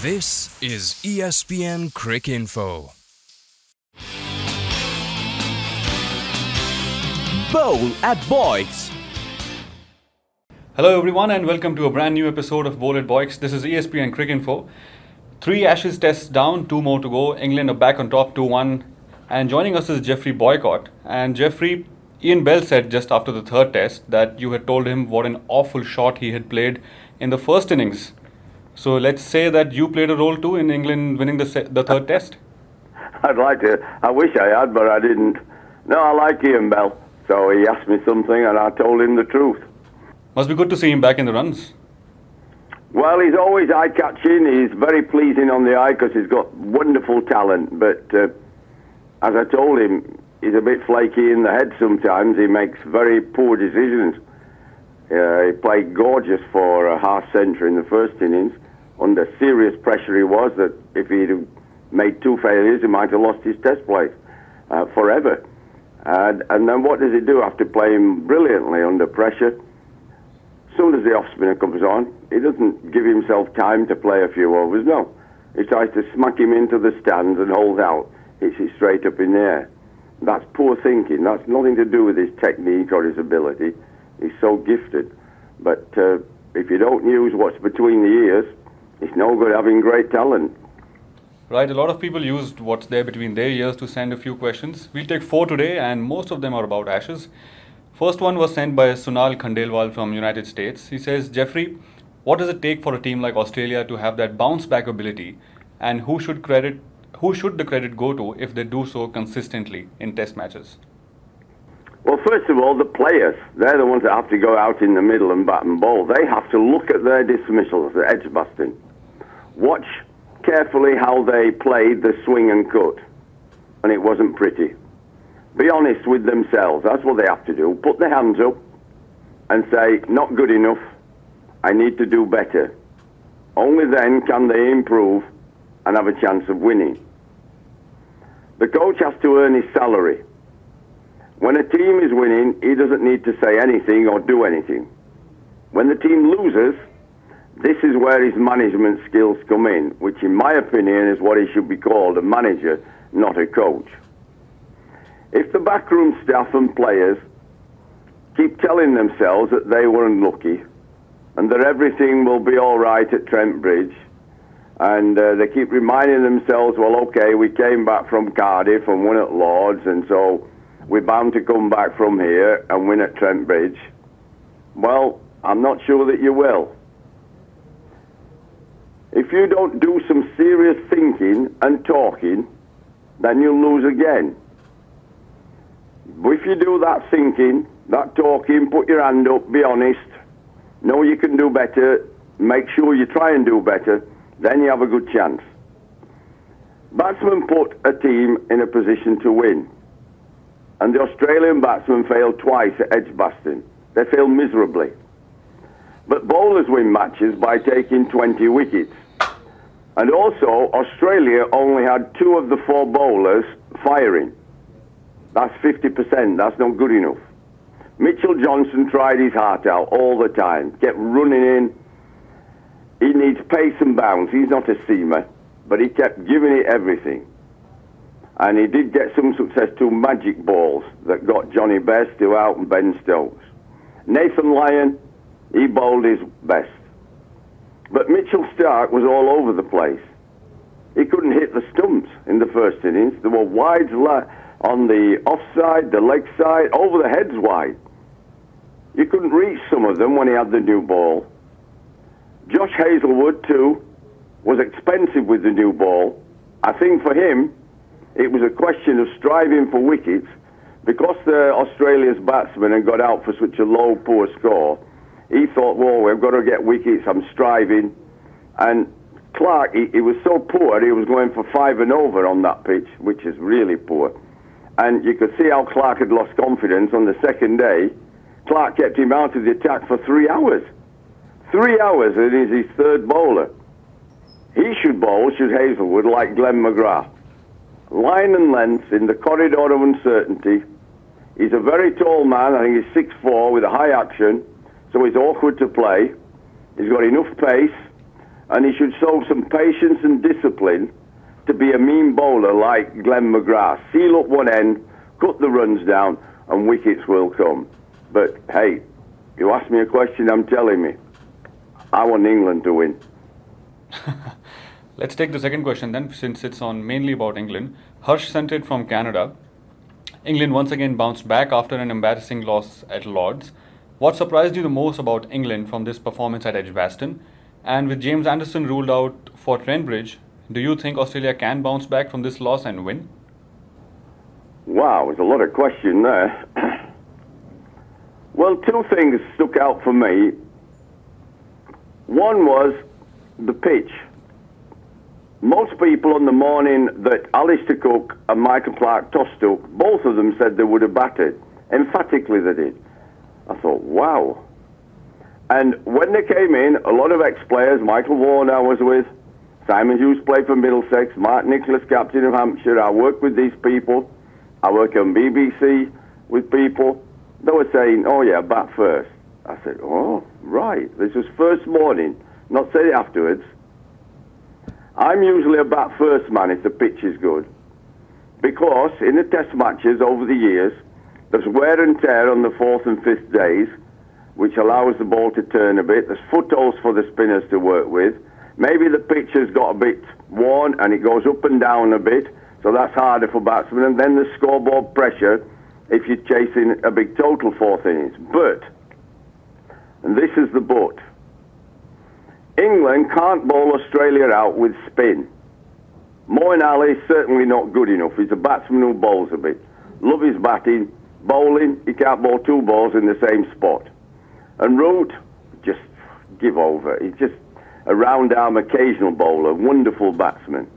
This is ESPN Cricinfo. Bowl at Boyd's. Hello, everyone, and welcome to a brand new episode of Bowl at Boycs. This is ESPN Cricinfo. Three Ashes tests down, two more to go. England are back on top 2 1. And joining us is Geoffrey Boycott. And Geoffrey, Ian Bell said just after the third test that you had told him what an awful shot he had played in the first innings. So let's say that you played a role too in England winning the, se- the third test. I'd like to. I wish I had, but I didn't. No, I like Ian Bell. So he asked me something, and I told him the truth. Must be good to see him back in the runs. Well, he's always eye-catching. He's very pleasing on the eye because he's got wonderful talent. But uh, as I told him, he's a bit flaky in the head sometimes. He makes very poor decisions. Uh, he played gorgeous for a half century in the first innings. Under serious pressure, he was that if he'd made two failures, he might have lost his test place uh, forever. And, and then what does he do after playing brilliantly under pressure? As soon as the off spinner comes on, he doesn't give himself time to play a few overs. No, he tries to smack him into the stands and hold out. Hits it straight up in the air. That's poor thinking. That's nothing to do with his technique or his ability. He's so gifted. But uh, if you don't use what's between the ears, it's no good having great talent. Right, a lot of people used what's there between their ears to send a few questions. We'll take four today, and most of them are about Ashes. First one was sent by Sunal Khandelwal from United States. He says, Geoffrey, what does it take for a team like Australia to have that bounce back ability, and who should credit who should the credit go to if they do so consistently in Test matches? Well, first of all, the players, they're the ones that have to go out in the middle and bat and bowl. They have to look at their dismissals, the edge busting. Watch carefully how they played the swing and cut. And it wasn't pretty. Be honest with themselves. That's what they have to do. Put their hands up and say, not good enough. I need to do better. Only then can they improve and have a chance of winning. The coach has to earn his salary. When a team is winning, he doesn't need to say anything or do anything. When the team loses, this is where his management skills come in, which, in my opinion, is what he should be called a manager, not a coach. If the backroom staff and players keep telling themselves that they were unlucky and that everything will be all right at Trent Bridge, and uh, they keep reminding themselves, well, okay, we came back from Cardiff and won at Lords, and so we're bound to come back from here and win at Trent Bridge. Well, I'm not sure that you will. If you don't do some serious thinking and talking, then you'll lose again. But if you do that thinking, that talking, put your hand up, be honest, know you can do better, make sure you try and do better, then you have a good chance. Batsmen put a team in a position to win. And the Australian batsmen failed twice at edge busting. They failed miserably. But bowlers win matches by taking 20 wickets. And also, Australia only had two of the four bowlers firing. That's 50%. That's not good enough. Mitchell Johnson tried his heart out all the time, kept running in. He needs pace and bounce. He's not a seamer, but he kept giving it everything. And he did get some success to magic balls that got Jonny Bairstow out and Ben Stokes. Nathan Lyon, he bowled his best. But Mitchell Starc was all over the place. He couldn't hit the stumps in the first innings. There were wides on the offside, the leg side, over the heads wide. You couldn't reach some of them when he had the new ball. Josh Hazlewood, too, was expensive with the new ball. I think for him, it was a question of striving for wickets because the Australia's batsmen had got out for such a low, poor score. He thought, well, we've got to get wickets. I'm striving. And Clark, he, he was so poor, he was going for five and over on that pitch, which is really poor. And you could see how Clarke had lost confidence on the second day. Clarke kept him out of the attack for three hours. Three hours, and he's his third bowler. He should bowl, should Hazlewood, like Glenn McGrath. Line and length in the corridor of uncertainty. He's a very tall man, I think he's 6'4 with a high action, so he's awkward to play. He's got enough pace, and he should show some patience and discipline to be a mean bowler like Glenn McGrath. Seal up one end, cut the runs down, and wickets will come. But hey, you ask me a question, I'm telling me. I want England to win. Let's take the second question then, since it's on mainly about England. Harsh sent it from Canada. England once again bounced back after an embarrassing loss at Lords. What surprised you the most about England from this performance at Edgbaston? And with James Anderson ruled out for Trent do you think Australia can bounce back from this loss and win? Wow, there's a lot of question there. well, two things stuck out for me. One was the pitch most people on the morning that Alastair Cook and Michael Clarke tossed up, both of them said they would have batted. Emphatically, they did. I thought, wow. And when they came in, a lot of ex-players, Michael I was with, Simon Hughes played for Middlesex, Mark Nicholas, captain of Hampshire. I work with these people. I work on BBC with people. They were saying, oh yeah, bat first. I said, oh, right. This was first morning, not say it afterwards. I'm usually a bat first man if the pitch is good. Because in the test matches over the years, there's wear and tear on the fourth and fifth days, which allows the ball to turn a bit. There's footholds for the spinners to work with. Maybe the pitch has got a bit worn and it goes up and down a bit, so that's harder for batsmen. And then the scoreboard pressure if you're chasing a big total fourth innings. But, and this is the but, England can't bowl Australia out with spin. Moeen Ali is certainly not good enough. He's a batsman who bowls a bit. Love his batting. Bowling, he can't bowl two balls in the same spot. And Root, just give over. He's just a round arm occasional bowler, wonderful batsman.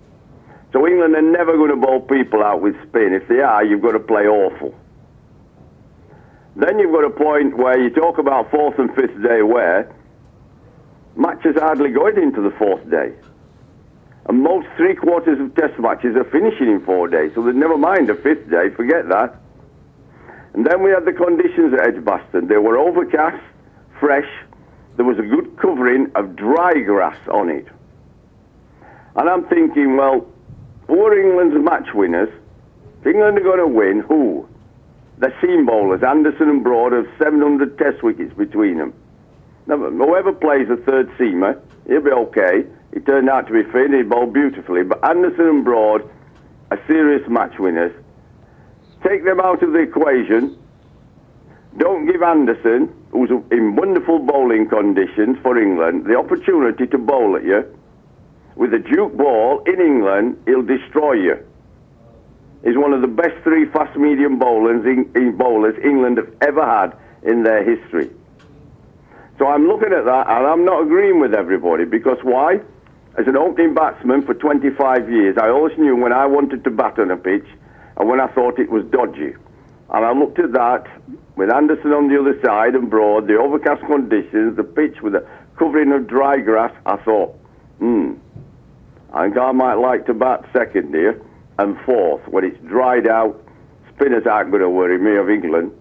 So England are never going to bowl people out with spin. If they are, you've got to play awful. Then you've got a point where you talk about fourth and fifth day where matches hardly going into the fourth day. And most three quarters of test matches are finishing in four days, so never mind the fifth day, forget that. And then we had the conditions at Edgbaston. They were overcast, fresh, there was a good covering of dry grass on it. And I'm thinking, well, who are England's match winners? If England are going to win, who? The seam bowlers, Anderson and Broad, have 700 test wickets between them. Whoever plays a third seamer, he'll be okay. He turned out to be fit, he bowled beautifully. But Anderson and Broad are serious match winners. Take them out of the equation. Don't give Anderson, who's in wonderful bowling conditions for England, the opportunity to bowl at you. With a Duke ball in England, he'll destroy you. He's one of the best three fast medium bowlers, in, bowlers England have ever had in their history. So I'm looking at that and I'm not agreeing with everybody because why? As an opening batsman for 25 years, I always knew when I wanted to bat on a pitch and when I thought it was dodgy. And I looked at that with Anderson on the other side and Broad, the overcast conditions, the pitch with a covering of dry grass. I thought, hmm, I think I might like to bat second here and fourth when it's dried out. Spinners aren't going to worry me of England.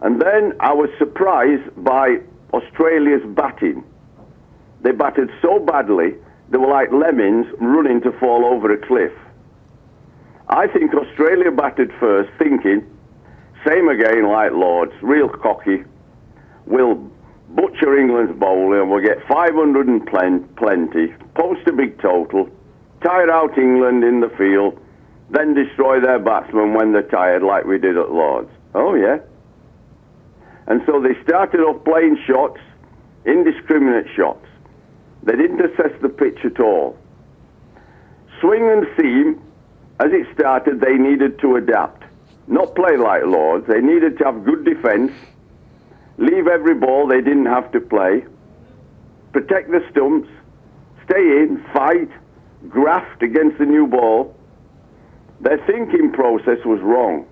And then I was surprised by Australia's batting. They batted so badly, they were like lemmings running to fall over a cliff. I think Australia batted first, thinking, same again like Lords, real cocky. We'll butcher England's bowling and we'll get 500 and plenty, post a big total, tire out England in the field, then destroy their batsmen when they're tired like we did at Lords. Oh, yeah. And so they started off playing shots, indiscriminate shots. They didn't assess the pitch at all. Swing and seam, as it started, they needed to adapt. Not play like Lords. They needed to have good defence, leave every ball they didn't have to play, protect the stumps, stay in, fight, graft against the new ball. Their thinking process was wrong.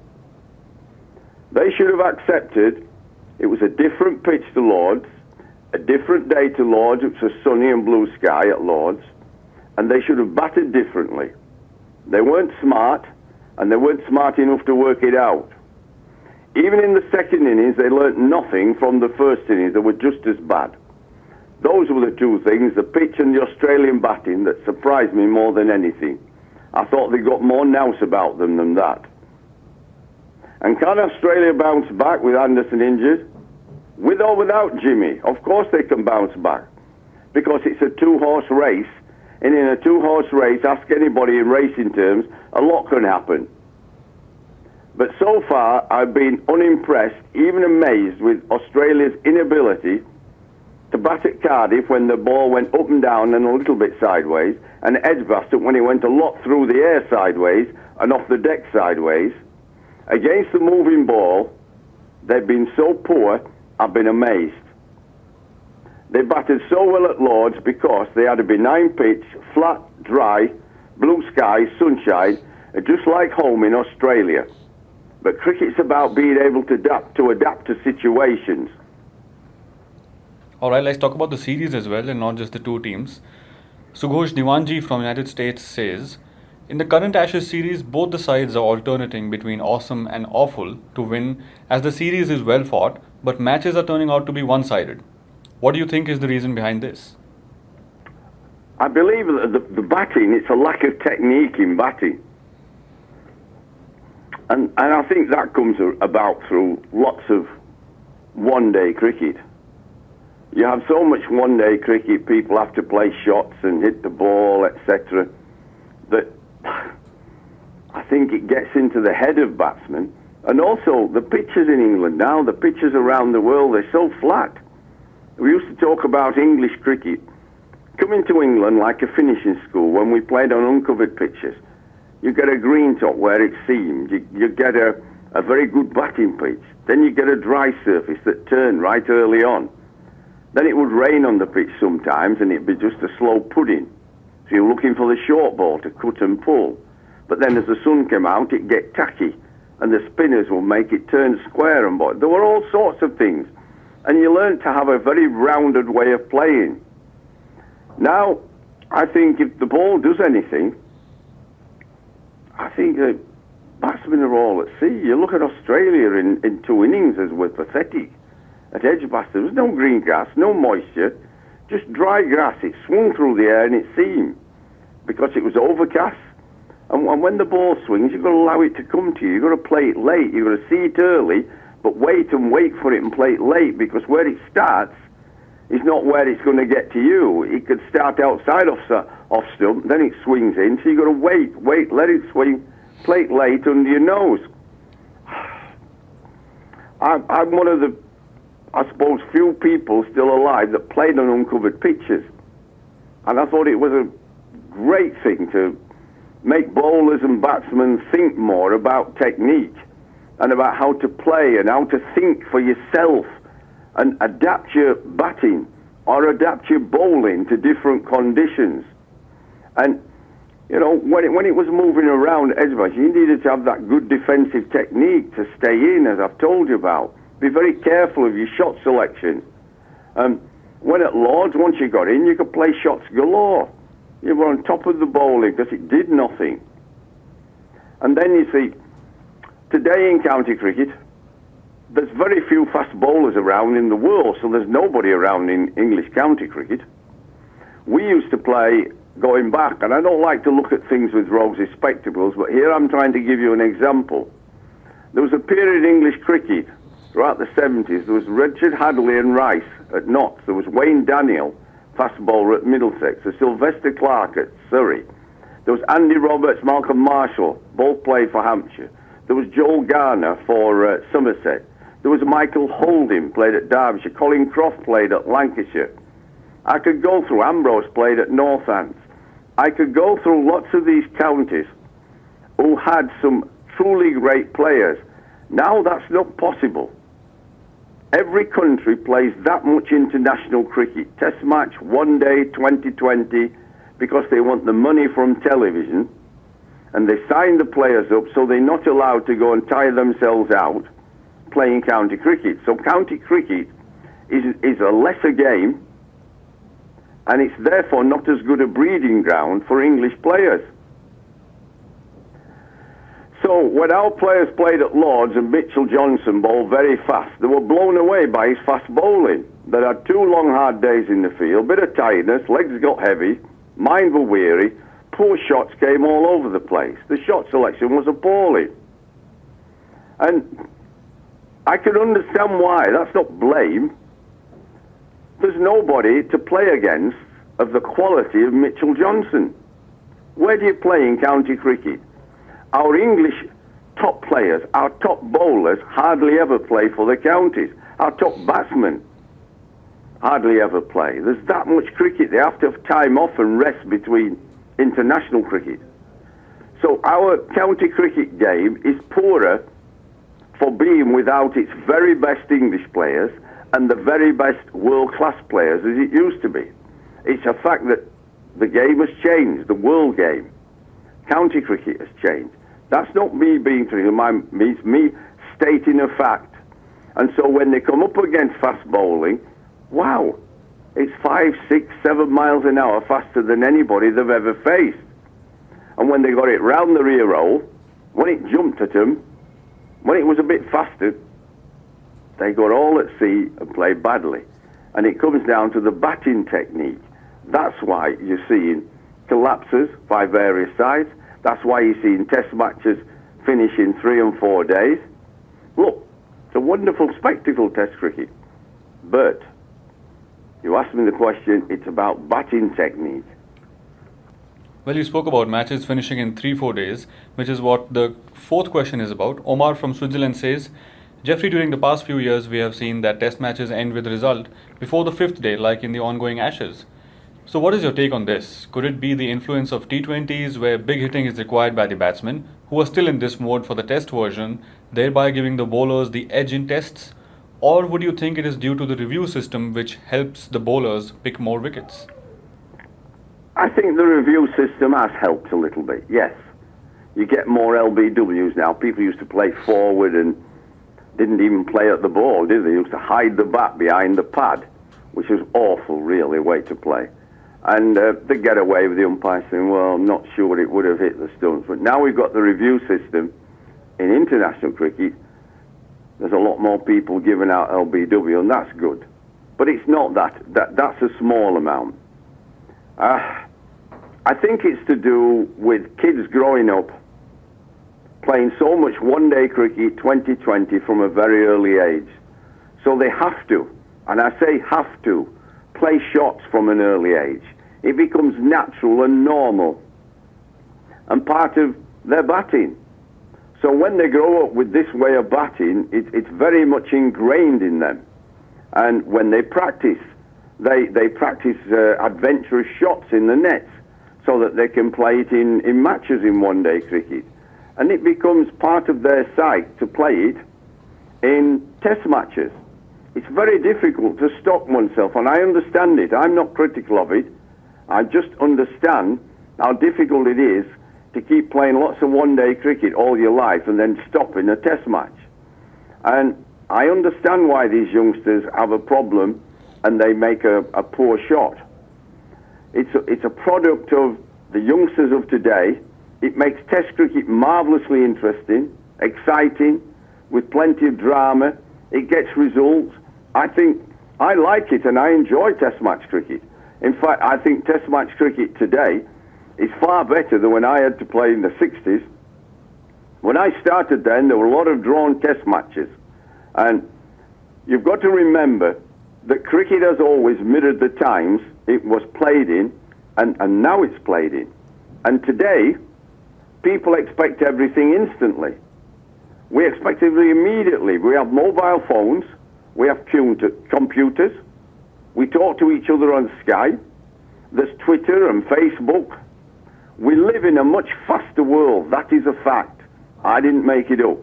They should have accepted it was a different pitch to Lords, a different day to Lords. It was a sunny and blue sky at Lords, and they should have batted differently. They weren't smart, and they weren't smart enough to work it out. Even in the second innings, they learnt nothing from the first innings. They were just as bad. those were the two things, the pitch and the Australian batting, that surprised me more than anything. I thought they got more nous about them than that. And can Australia bounce back with Anderson injured? With or without Jimmy? Of course they can bounce back. Because it's a two horse race. And in a two horse race, ask anybody in racing terms, a lot can happen. But so far, I've been unimpressed, even amazed with Australia's inability to bat at Cardiff when the ball went up and down and a little bit sideways, and Edgbaston when it went a lot through the air sideways and off the deck sideways. Against the moving ball, they've been so poor, I've been amazed. They batted so well at Lords because they had a benign pitch, flat, dry, blue skies, sunshine, uh, just like home in Australia. But cricket's about being able to adapt to adapt to situations. All right, let's talk about the series as well and not just the two teams. Sughosh Diwanji from United States says, in the current Ashes series, both the sides are alternating between awesome and awful to win as the series is well fought, but matches are turning out to be one sided. What do you think is the reason behind this? I believe that the, the batting, it's a lack of technique in batting. And, and I think that comes about through lots of one day cricket. You have so much one day cricket, people have to play shots and hit the ball, etc., that I think it gets into the head of batsmen. And also, the pitches in England now, the pitches around the world, they're so flat. We used to talk about English cricket. Coming to England like a finishing school when we played on uncovered pitches, you get a green top where it seemed, you, you get a, a very good batting pitch, then you get a dry surface that turned right early on. Then it would rain on the pitch sometimes and it'd be just a slow pudding. So you're looking for the short ball to cut and pull. But then as the sun came out, it'd get tacky and the spinners will make it turn square and boy. There were all sorts of things. And you learn to have a very rounded way of playing. Now, I think if the ball does anything, I think the batsmen are all at sea. You look at Australia in, in two innings as were pathetic. At Edgbaston, there was no green grass, no moisture, just dry grass. It swung through the air and it seemed because it was overcast. And, and when the ball swings, you've got to allow it to come to you. You've got to play it late. You've got to see it early, but wait and wait for it and play it late because where it starts is not where it's going to get to you. It could start outside off, off stump, then it swings in, so you've got to wait, wait, let it swing, play it late under your nose. I'm, I'm one of the, I suppose, few people still alive that played on uncovered pitches. And I thought it was a great thing to make bowlers and batsmen think more about technique and about how to play and how to think for yourself and adapt your batting or adapt your bowling to different conditions. And, you know, when it, when it was moving around Edgbaston, you needed to have that good defensive technique to stay in, as I've told you about. Be very careful of your shot selection. Um, when at Lords, once you got in, you could play shots galore. You were on top of the bowling because it did nothing. And then you see, today in county cricket, there's very few fast bowlers around in the world, so there's nobody around in English county cricket. We used to play going back, and I don't like to look at things with rosy spectacles, but here I'm trying to give you an example. There was a period in English cricket throughout the 70s. There was Richard Hadlee and Rice at Notts. There was Wayne Daniel, fast bowler at Middlesex. There was Sylvester Clarke at Surrey. There was Andy Roberts, Malcolm Marshall, both played for Hampshire. There was Joel Garner for uh, Somerset. There was Michael Holding, played at Derbyshire. Colin Croft played at Lancashire. I could go through, Ambrose played at Northants. I could go through lots of these counties who had some truly great players. Now that's not possible. Every country plays that much international cricket, test match, one day, 2020, because they want the money from television, and they sign the players up so they're not allowed to go and tire themselves out playing county cricket. So county cricket is, is a lesser game, and it's therefore not as good a breeding ground for English players. So when our players played at Lords and Mitchell Johnson bowled very fast, they were blown away by his fast bowling. They had two long, hard days in the field, bit of tiredness, legs got heavy, mind were weary, poor shots came all over the place. The shot selection was appalling. And I can understand why. That's not blame. There's nobody to play against of the quality of Mitchell Johnson. Where do you play in county cricket? Our English top players, our top bowlers hardly ever play for the counties. Our top batsmen hardly ever play. There's that much cricket. They have to have time off and rest between international cricket. So our county cricket game is poorer for being without its very best English players and the very best world class players as it used to be. It's a fact that the game has changed, the world game. County cricket has changed. That's not me being critical, it's me stating a fact. And so when they come up against fast bowling, wow, it's five, six, seven miles an hour faster than anybody they've ever faced. And when they got it round the rear roll, when it jumped at them, when it was a bit faster, they got all at sea and played badly. And it comes down to the batting technique. That's why you're seeing collapses by various sides. That's why you're seeing test matches finish in three and four days. Look, it's a wonderful spectacle, test cricket. But you asked me the question, it's about batting technique. Well, you spoke about matches finishing in three, four days, which is what the fourth question is about. Omar from Switzerland says, Geoffrey, during the past few years, we have seen that test matches end with result before the fifth day, like in the ongoing Ashes. So, what is your take on this? Could it be the influence of T20s where big hitting is required by the batsmen, who are still in this mode for the test version, thereby giving the bowlers the edge in tests? Or would you think it is due to the review system which helps the bowlers pick more wickets? I think the review system has helped a little bit, yes. You get more LBWs now. People used to play forward and didn't even play at the ball, did they? Used to hide the bat behind the pad, which was awful, really, way to play. And uh, they get away with the umpire saying, well, I'm not sure it would have hit the stumps. But now we've got the review system in international cricket. There's a lot more people giving out LBW, and that's good. But it's not that. that that's a small amount. Uh, I think it's to do with kids growing up playing so much one day cricket 2020 from a very early age. So they have to, and I say have to, play shots from an early age. It becomes natural and normal and part of their batting. So when they grow up with this way of batting, it, it's very much ingrained in them. And when they practice, they, they practice uh, adventurous shots in the nets so that they can play it in, in matches in one day cricket. And it becomes part of their sight to play it in test matches. It's very difficult to stop oneself, and I understand it. I'm not critical of it. I just understand how difficult it is to keep playing lots of one day cricket all your life and then stop in a test match. And I understand why these youngsters have a problem and they make a, a poor shot. It's a, it's a product of the youngsters of today. It makes Test cricket marvellously interesting, exciting, with plenty of drama. It gets results. I think I like it and I enjoy Test match cricket. In fact, I think Test match cricket today is far better than when I had to play in the 60s. When I started then, there were a lot of drawn Test matches. And you've got to remember that cricket has always mirrored the times it was played in, and, and now it's played in. And today, people expect everything instantly. We expect everything immediately. We have mobile phones, we have computers, we talk to each other on Skype, there's Twitter and Facebook. We live in a much faster world. That is a fact. I didn't make it up.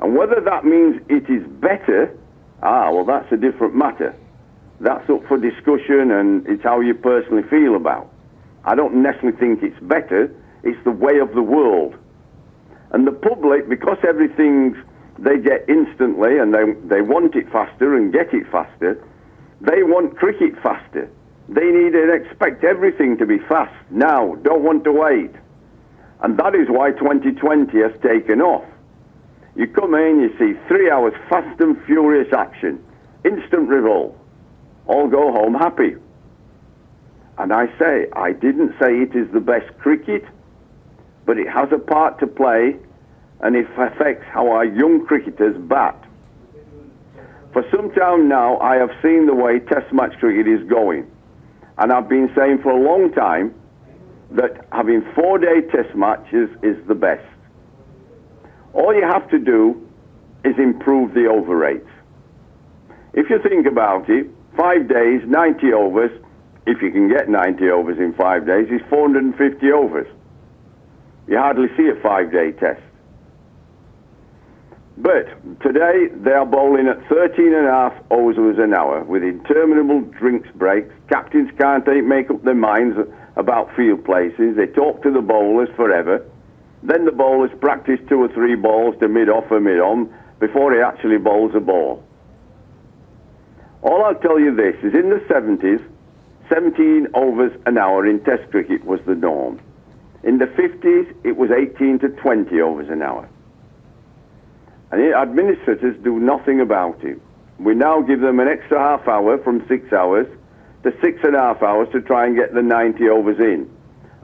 And whether that means it is better Ah, well, that's a different matter. That's up for discussion and it's how you personally feel about. I don't necessarily think it's better. It's the way of the world. And the public, because everything's they get instantly and they, they want it faster and get it faster, they want cricket faster. They need and expect everything to be fast now, don't want to wait. And that is why 2020 has taken off. You come in, you see three hours fast and furious action. instant revolt. All go home happy. And I say, I didn't say it is the best cricket, but it has a part to play and it affects how our young cricketers bat. For some time now, I have seen the way Test match cricket is going. And I've been saying for a long time that having four day Test matches is the best. All you have to do is improve the over rate. If you think about it, five days, 90 overs, if you can get 90 overs in five days, is 450 overs. You hardly see a five day test. But today they are bowling at 13 and a half overs an hour with interminable drinks breaks. Captains can't make up their minds about field places. They talk to the bowlers forever. Then the bowlers practice two or three balls to mid off or mid on before he actually bowls a ball. All I'll tell you this is in the 70s, 17 overs an hour in Test cricket was the norm. In the 50s, it was 18 to 20 overs an hour. And administrators do nothing about it. We now give them an extra half hour from six hours to six and a half hours to try and get the 90 overs in.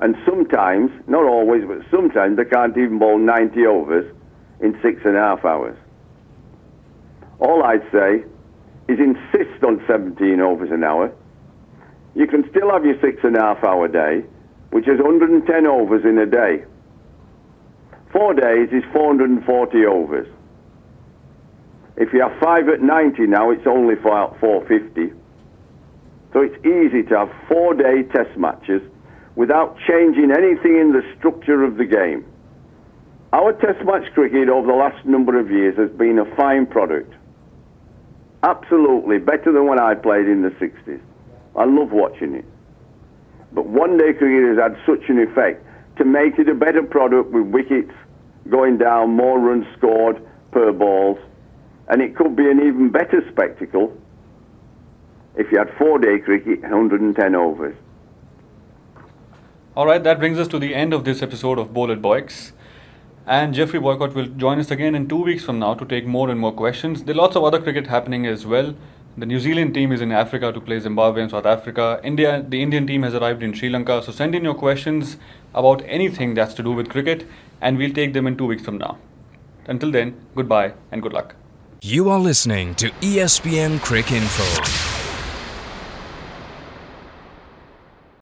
And sometimes, not always, but sometimes they can't even bowl 90 overs in six and a half hours. All I'd say is insist on 17 overs an hour. You can still have your six and a half hour day, which is 110 overs in a day. Four days is 440 overs. If you have five at 90 now, it's only 450. So it's easy to have four day test matches without changing anything in the structure of the game. Our test match cricket over the last number of years has been a fine product. Absolutely better than when I played in the 60s. I love watching it. But one day cricket has had such an effect to make it a better product with wickets going down, more runs scored per balls, and it could be an even better spectacle if you had four day cricket, 110 overs. All right, that brings us to the end of this episode of Bowl at Boycs. And Geoffrey Boycott will join us again in two weeks from now to take more and more questions. There are lots of other cricket happening as well. The New Zealand team is in Africa to play Zimbabwe and South Africa. India, the Indian team has arrived in Sri Lanka. So send in your questions about anything that's to do with cricket, and we'll take them in two weeks from now. Until then, goodbye and good luck. You are listening to ESPN Cricinfo.